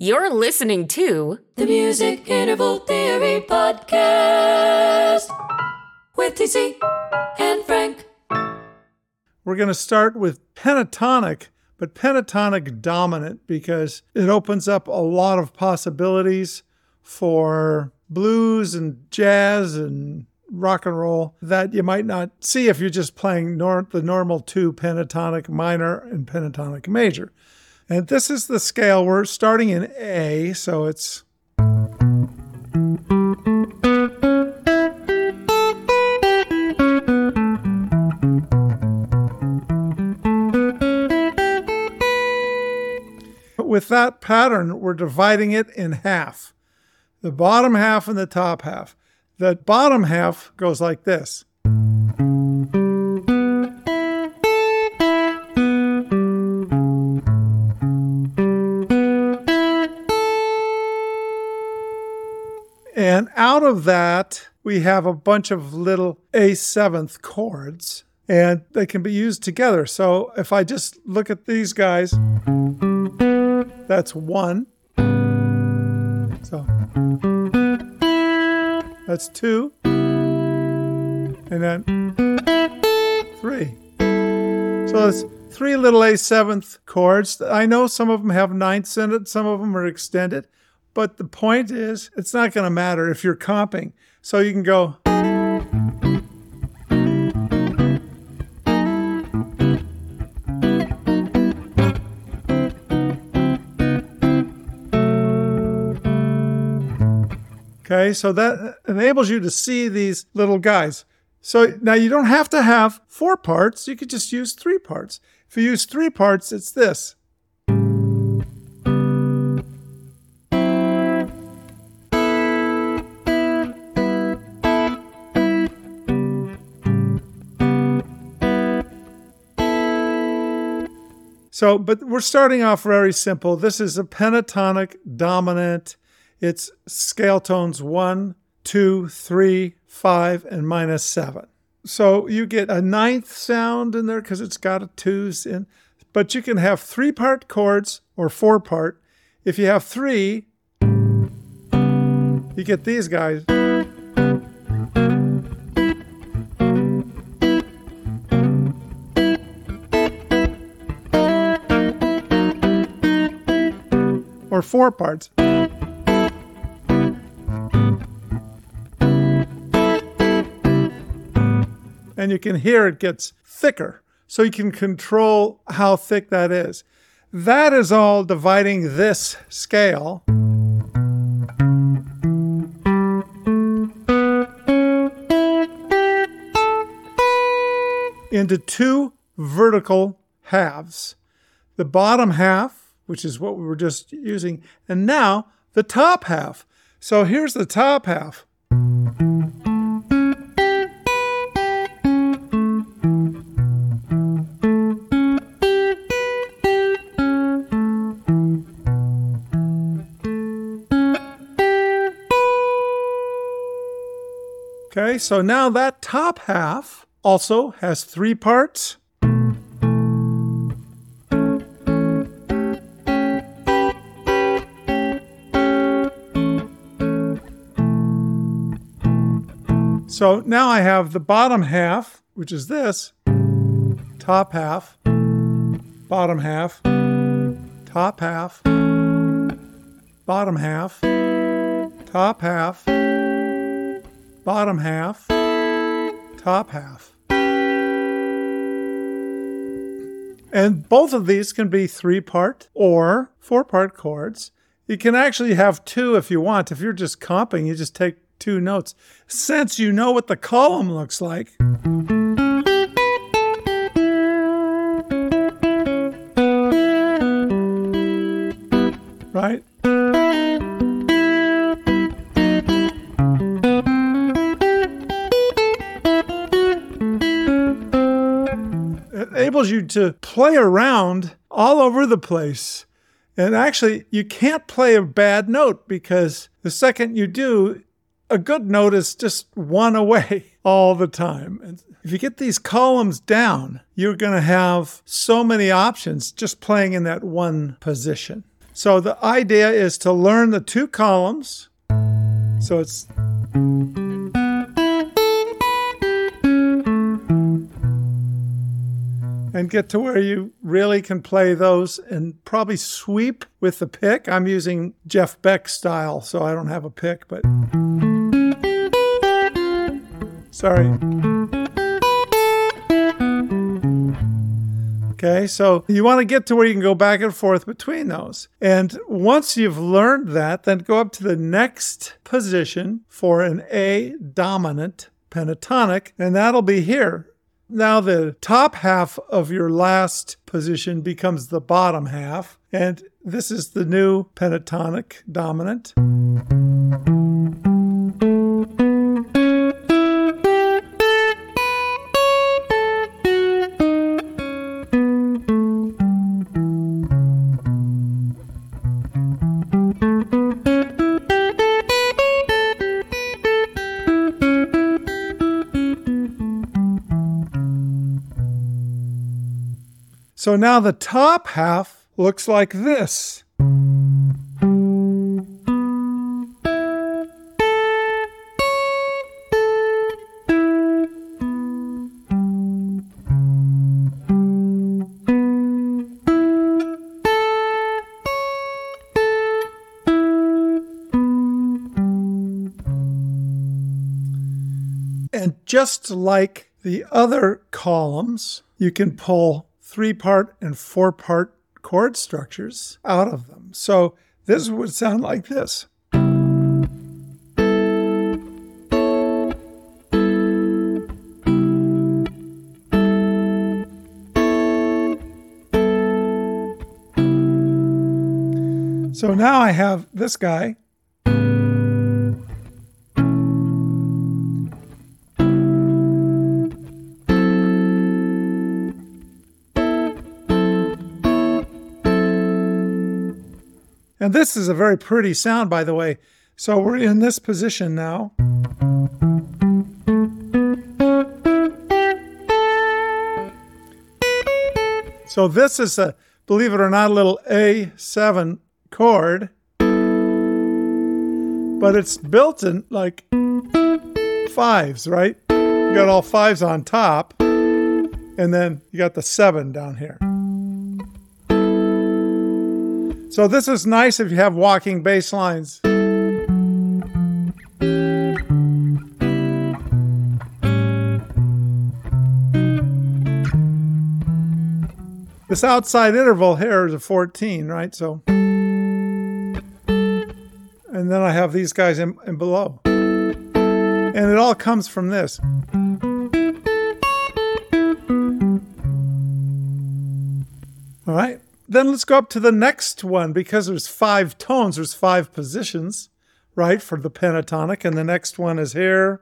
You're listening to The Music Interval Theory Podcast with TC and Frank. We're going to start with pentatonic, but pentatonic dominant because it opens up a lot of possibilities for blues and jazz and rock and roll that you might not see if you're just playing nor- the normal two pentatonic minor and pentatonic major. And this is the scale. We're starting in A, so it's with that pattern, we're dividing it in half the bottom half and the top half. The bottom half goes like this. Out of that, we have a bunch of little A seventh chords, and they can be used together. So if I just look at these guys, that's one. So that's two. And then three. So it's three little A seventh chords. I know some of them have ninths in it, some of them are extended. But the point is, it's not going to matter if you're comping. So you can go. Okay, so that enables you to see these little guys. So now you don't have to have four parts, you could just use three parts. If you use three parts, it's this. So, but we're starting off very simple. This is a pentatonic dominant. It's scale tones one, two, three, five, and minus seven. So you get a ninth sound in there because it's got a twos in, but you can have three part chords or four part. If you have three, you get these guys. Four parts. and you can hear it gets thicker. So you can control how thick that is. That is all dividing this scale. Into two vertical halves. The bottom half, which is what we were just using, and now the top half. So here's the top half. Okay, so now that top half also has three parts. So now I have the bottom half, which is this, top half, bottom half, top half, bottom half, top half, bottom half, top half. And both of these can be three part or four part chords. You can actually have two if you want. If you're just comping, you just take two notes. Since you know what the column looks like, right? It enables you to play around all over the place. And actually, you can't play a bad note because the second you do, a good note is just one away all the time. And if you get these columns down, you're going to have so many options just playing in that one position. So the idea is to learn the two columns. So it's and get to where you really can play those and probably sweep with the pick. I'm using Jeff Beck style, so I don't have a pick, but sorry. Mm. Okay, so you want to get to where you can go back and forth between those. And once you've learned that, then go up to the next position for an A dominant pentatonic, and that'll be here. Now, the top half of your last position becomes the bottom half, and this is the new pentatonic dominant. So now the top half looks like this. And just like the other columns, you can pull three part and four part chord structures out of them. So this would sound like this. So now I have this guy. And this is a very pretty sound, by the way. So we're in this position now. So this is a, believe it or not, a little A7 chord, but it's built in like fives, right? You got all fives on top, and then you got the seven down here. So this is nice if you have walking bass lines. This outside interval here is a 14, right? So, and then I have these guys in, in below. And it all comes from this. All right. Then let's go up to the next one because there's five tones, there's five positions, right, for the pentatonic. And the next one is here.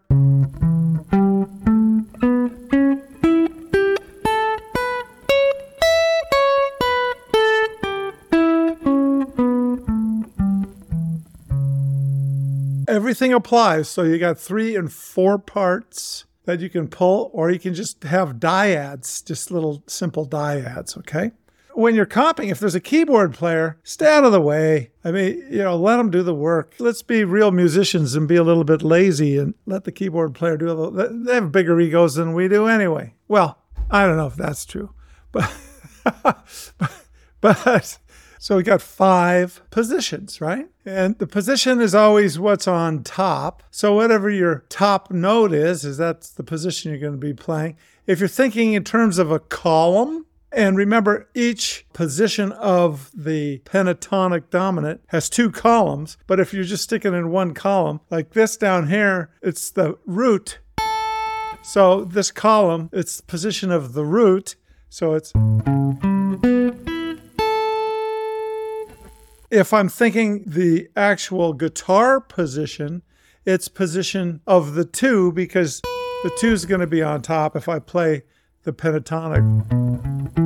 Everything applies. So you got three and four parts that you can pull, or you can just have dyads, just little simple dyads, okay? When you're comping, if there's a keyboard player, stay out of the way. I mean, you know, let them do the work. Let's be real musicians and be a little bit lazy and let the keyboard player do a little. They have bigger egos than we do anyway. Well, I don't know if that's true, but but so we got five positions, right? And the position is always what's on top. So whatever your top note is, is that's the position you're going to be playing. If you're thinking in terms of a column, and remember, each position of the pentatonic dominant has two columns, but if you're just sticking in one column, like this down here, it's the root. So this column, it's the position of the root. So it's. If I'm thinking the actual guitar position, it's position of the two because the two is going to be on top if I play the pentatonic.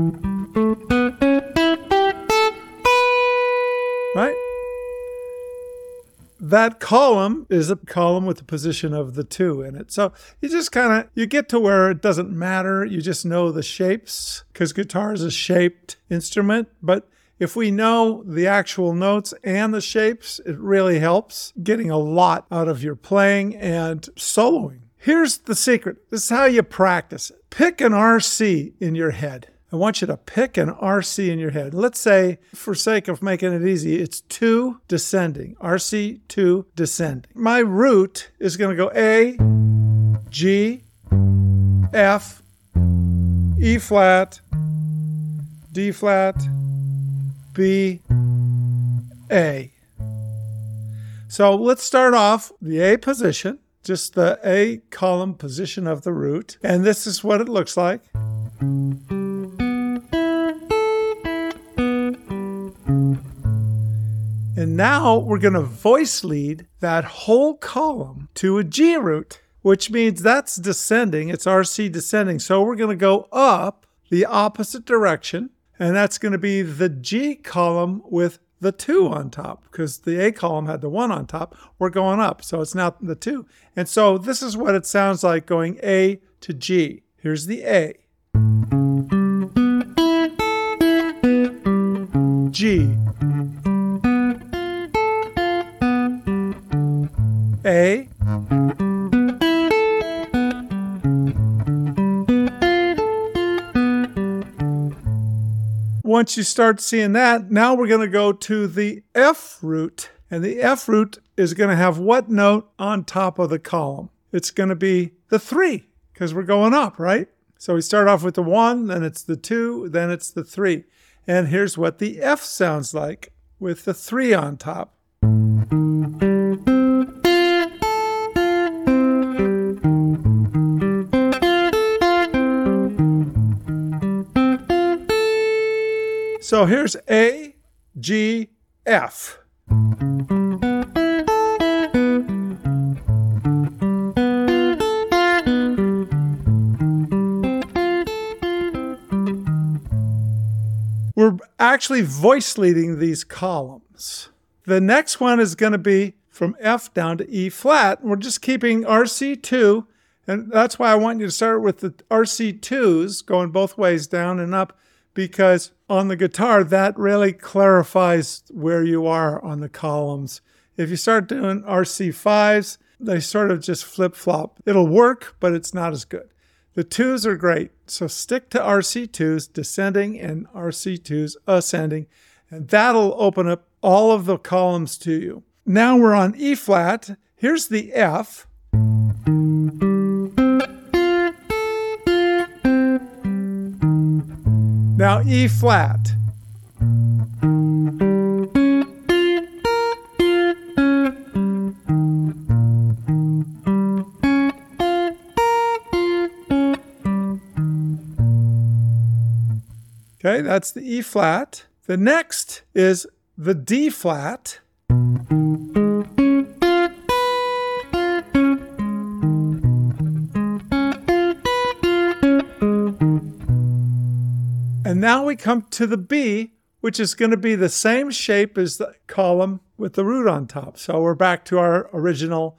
That column is a column with the position of the two in it. So you just kind of you get to where it doesn't matter. You just know the shapes because guitar is a shaped instrument, but If we know the actual notes and the shapes, it really helps getting a lot out of your playing and soloing. Here's the secret this is how you practice it. Pick an RC in your head. I want you to pick an RC in your head. Let's say, for sake of making it easy, it's two descending, RC two descending. My root is going to go A, G, F, E flat, D flat, B, A. So let's start off the A position, just the A column position of the root. And this is what it looks like. And now we're going to voice lead that whole column to a G root, which means that's descending. It's RC descending. So we're going to go up the opposite direction, and that's going to be the G column with the two on top because the A column had the one on top. We're going up. So it's now the two. And so this is what it sounds like going A to G. Here's the A. G. A. Once you start seeing that, now we're going to go to the F root. And the F root is going to have what note on top of the column? It's going to be the three because we're going up, right? So we start off with the one, then it's the two, then it's the three. And here's what the F sounds like with the three on top. So here's A, G, F. We're actually voice leading these columns. The next one is going to be from F down to E flat. We're just keeping RC2, and that's why I want you to start with the RC2s going both ways down and up because on the guitar, that really clarifies where you are on the columns. If you start doing RC5s, they sort of just flip flop. It'll work, but it's not as good. The twos are great. So stick to RC2s descending and RC2s ascending, and that'll open up all of the columns to you. Now we're on E flat. Here's the F. Now E flat. Okay, that's the E flat. The next is the D flat. And now we come to the B, which is going to be the same shape as the column with the root on top. So we're back to our original.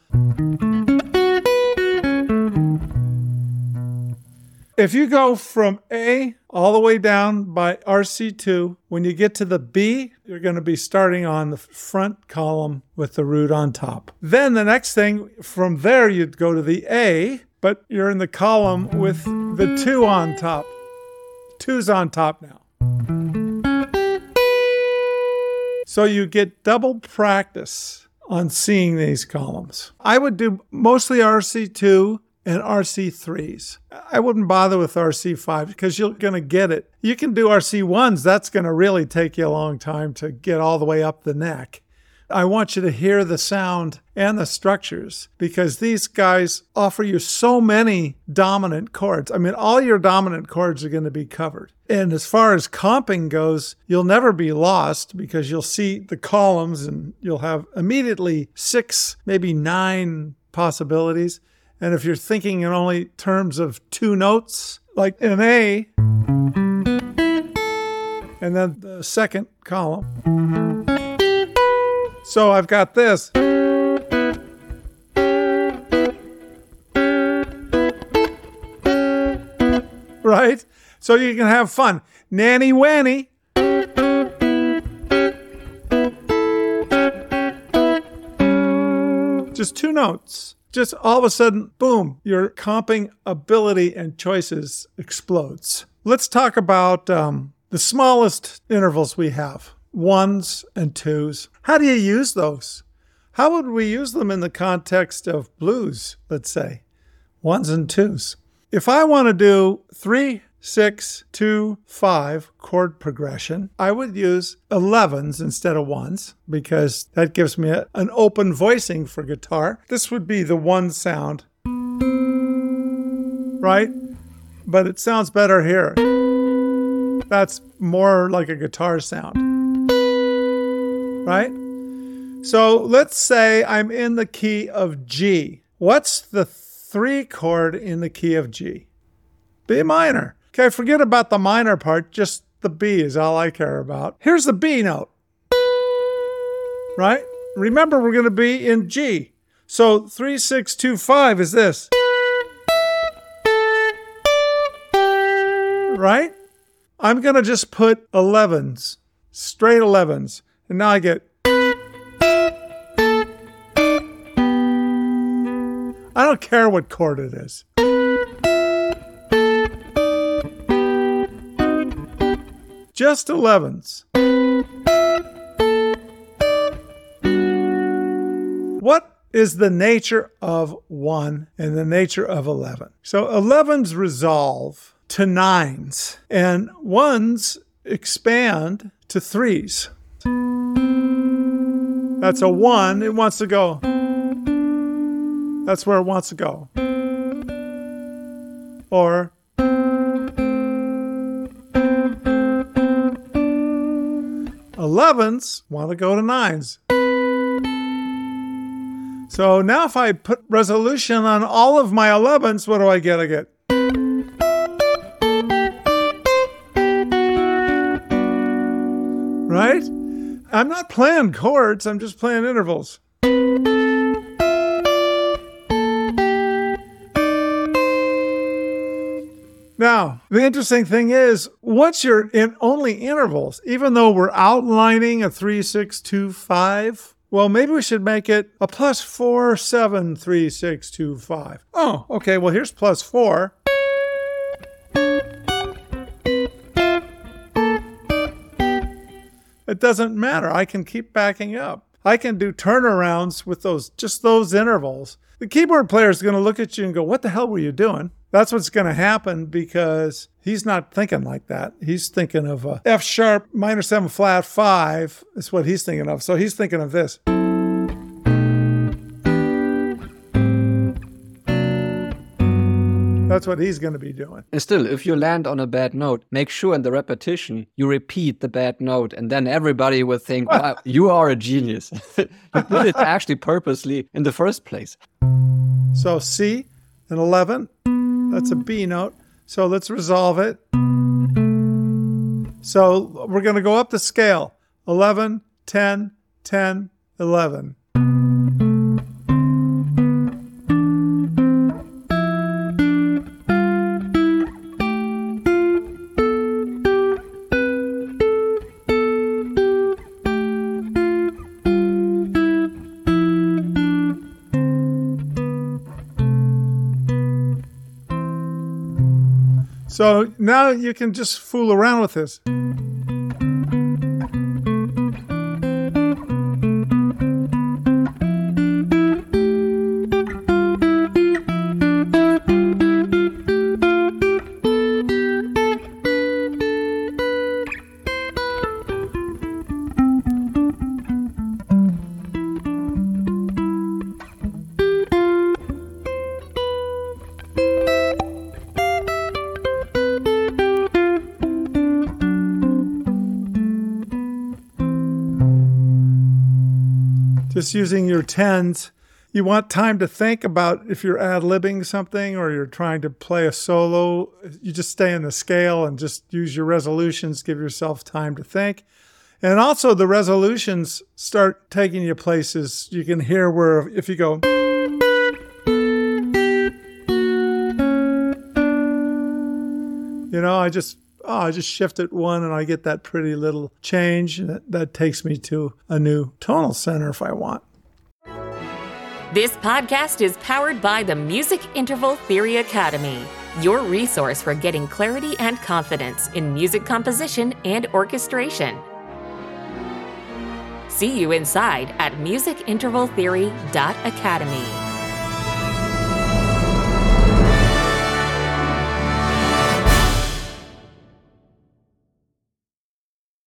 If you go from A all the way down by RC2, when you get to the B, you're going to be starting on the front column with the root on top. Then the next thing, from there, you'd go to the A, but you're in the column with the 2 on top. Two's on top now. So you get double practice on seeing these columns. I would do mostly RC2 and RC3s. I wouldn't bother with RC5 because you're going to get it. You can do RC1s, that's going to really take you a long time to get all the way up the neck. I want you to hear the sound and the structures because these guys offer you so many dominant chords. I mean, all your dominant chords are going to be covered. And as far as comping goes, you'll never be lost because you'll see the columns and you'll have immediately six, maybe nine possibilities. And if you're thinking in only terms of two notes, like an A, and then the second column. So I've got this. Right? So you can have fun. Nanny Wanny. Just two notes just all of a sudden, boom, your comping ability and choices explodes. Let's talk about um, the smallest intervals we have ones and twos. How do you use those? How would we use them in the context of blues, let's say? Ones and twos. If I want to do three, six, two, five chord progression, I would use 11s instead of ones because that gives me a, an open voicing for guitar. This would be the one sound, right? But it sounds better here. That's more like a guitar sound, right? So let's say I'm in the key of G. What's the three chord in the key of G? B minor. Okay, forget about the minor part, just the B is all I care about. Here's the B note. Right? Remember, we're going to be in G. So 3625 is this. Right? I'm going to just put 11s, straight 11s. And now I get. I don't care what chord it is. Just 11s. What is the nature of 1 and the nature of 11? So 11s resolve to 9s, and 1s expand to 3s. That's a 1, it wants to go. That's where it wants to go. Or Elevens want to go to nines. So now if I put resolution on all of my 11s, what do I get? I get. I'm not playing chords, I'm just playing intervals. Now, the interesting thing is, once you're in only intervals, even though we're outlining a 3, 6, 2, 5, well, maybe we should make it a plus 4, 7, 3, 6, 2, 5. Oh, okay, well, here's plus 4. It doesn't matter. I can keep backing up. I can do turnarounds with those just those intervals. The keyboard player is going to look at you and go, "What the hell were you doing?" That's what's going to happen because he's not thinking like that. He's thinking of a F sharp minor 7 flat 5 is what he's thinking of. So he's thinking of this. That's what he's going to be doing. And still, if you land on a bad note, make sure in the repetition you repeat the bad note, and then everybody will think, wow, you are a genius. you did it actually purposely in the first place. So C and 11, that's a B note. So let's resolve it. So we're going to go up the scale 11, 10, 10, 11. So now you can just fool around with this. Just using your tens. You want time to think about if you're ad libbing something or you're trying to play a solo. You just stay in the scale and just use your resolutions, give yourself time to think. And also, the resolutions start taking you places. You can hear where, if you go, you know, I just oh, I just shift it one and I get that pretty little change. And that, that takes me to a new tonal center if I want. This podcast is powered by the Music Interval Theory Academy, your resource for getting clarity and confidence in music composition and orchestration. See you inside at musicintervaltheory.academy.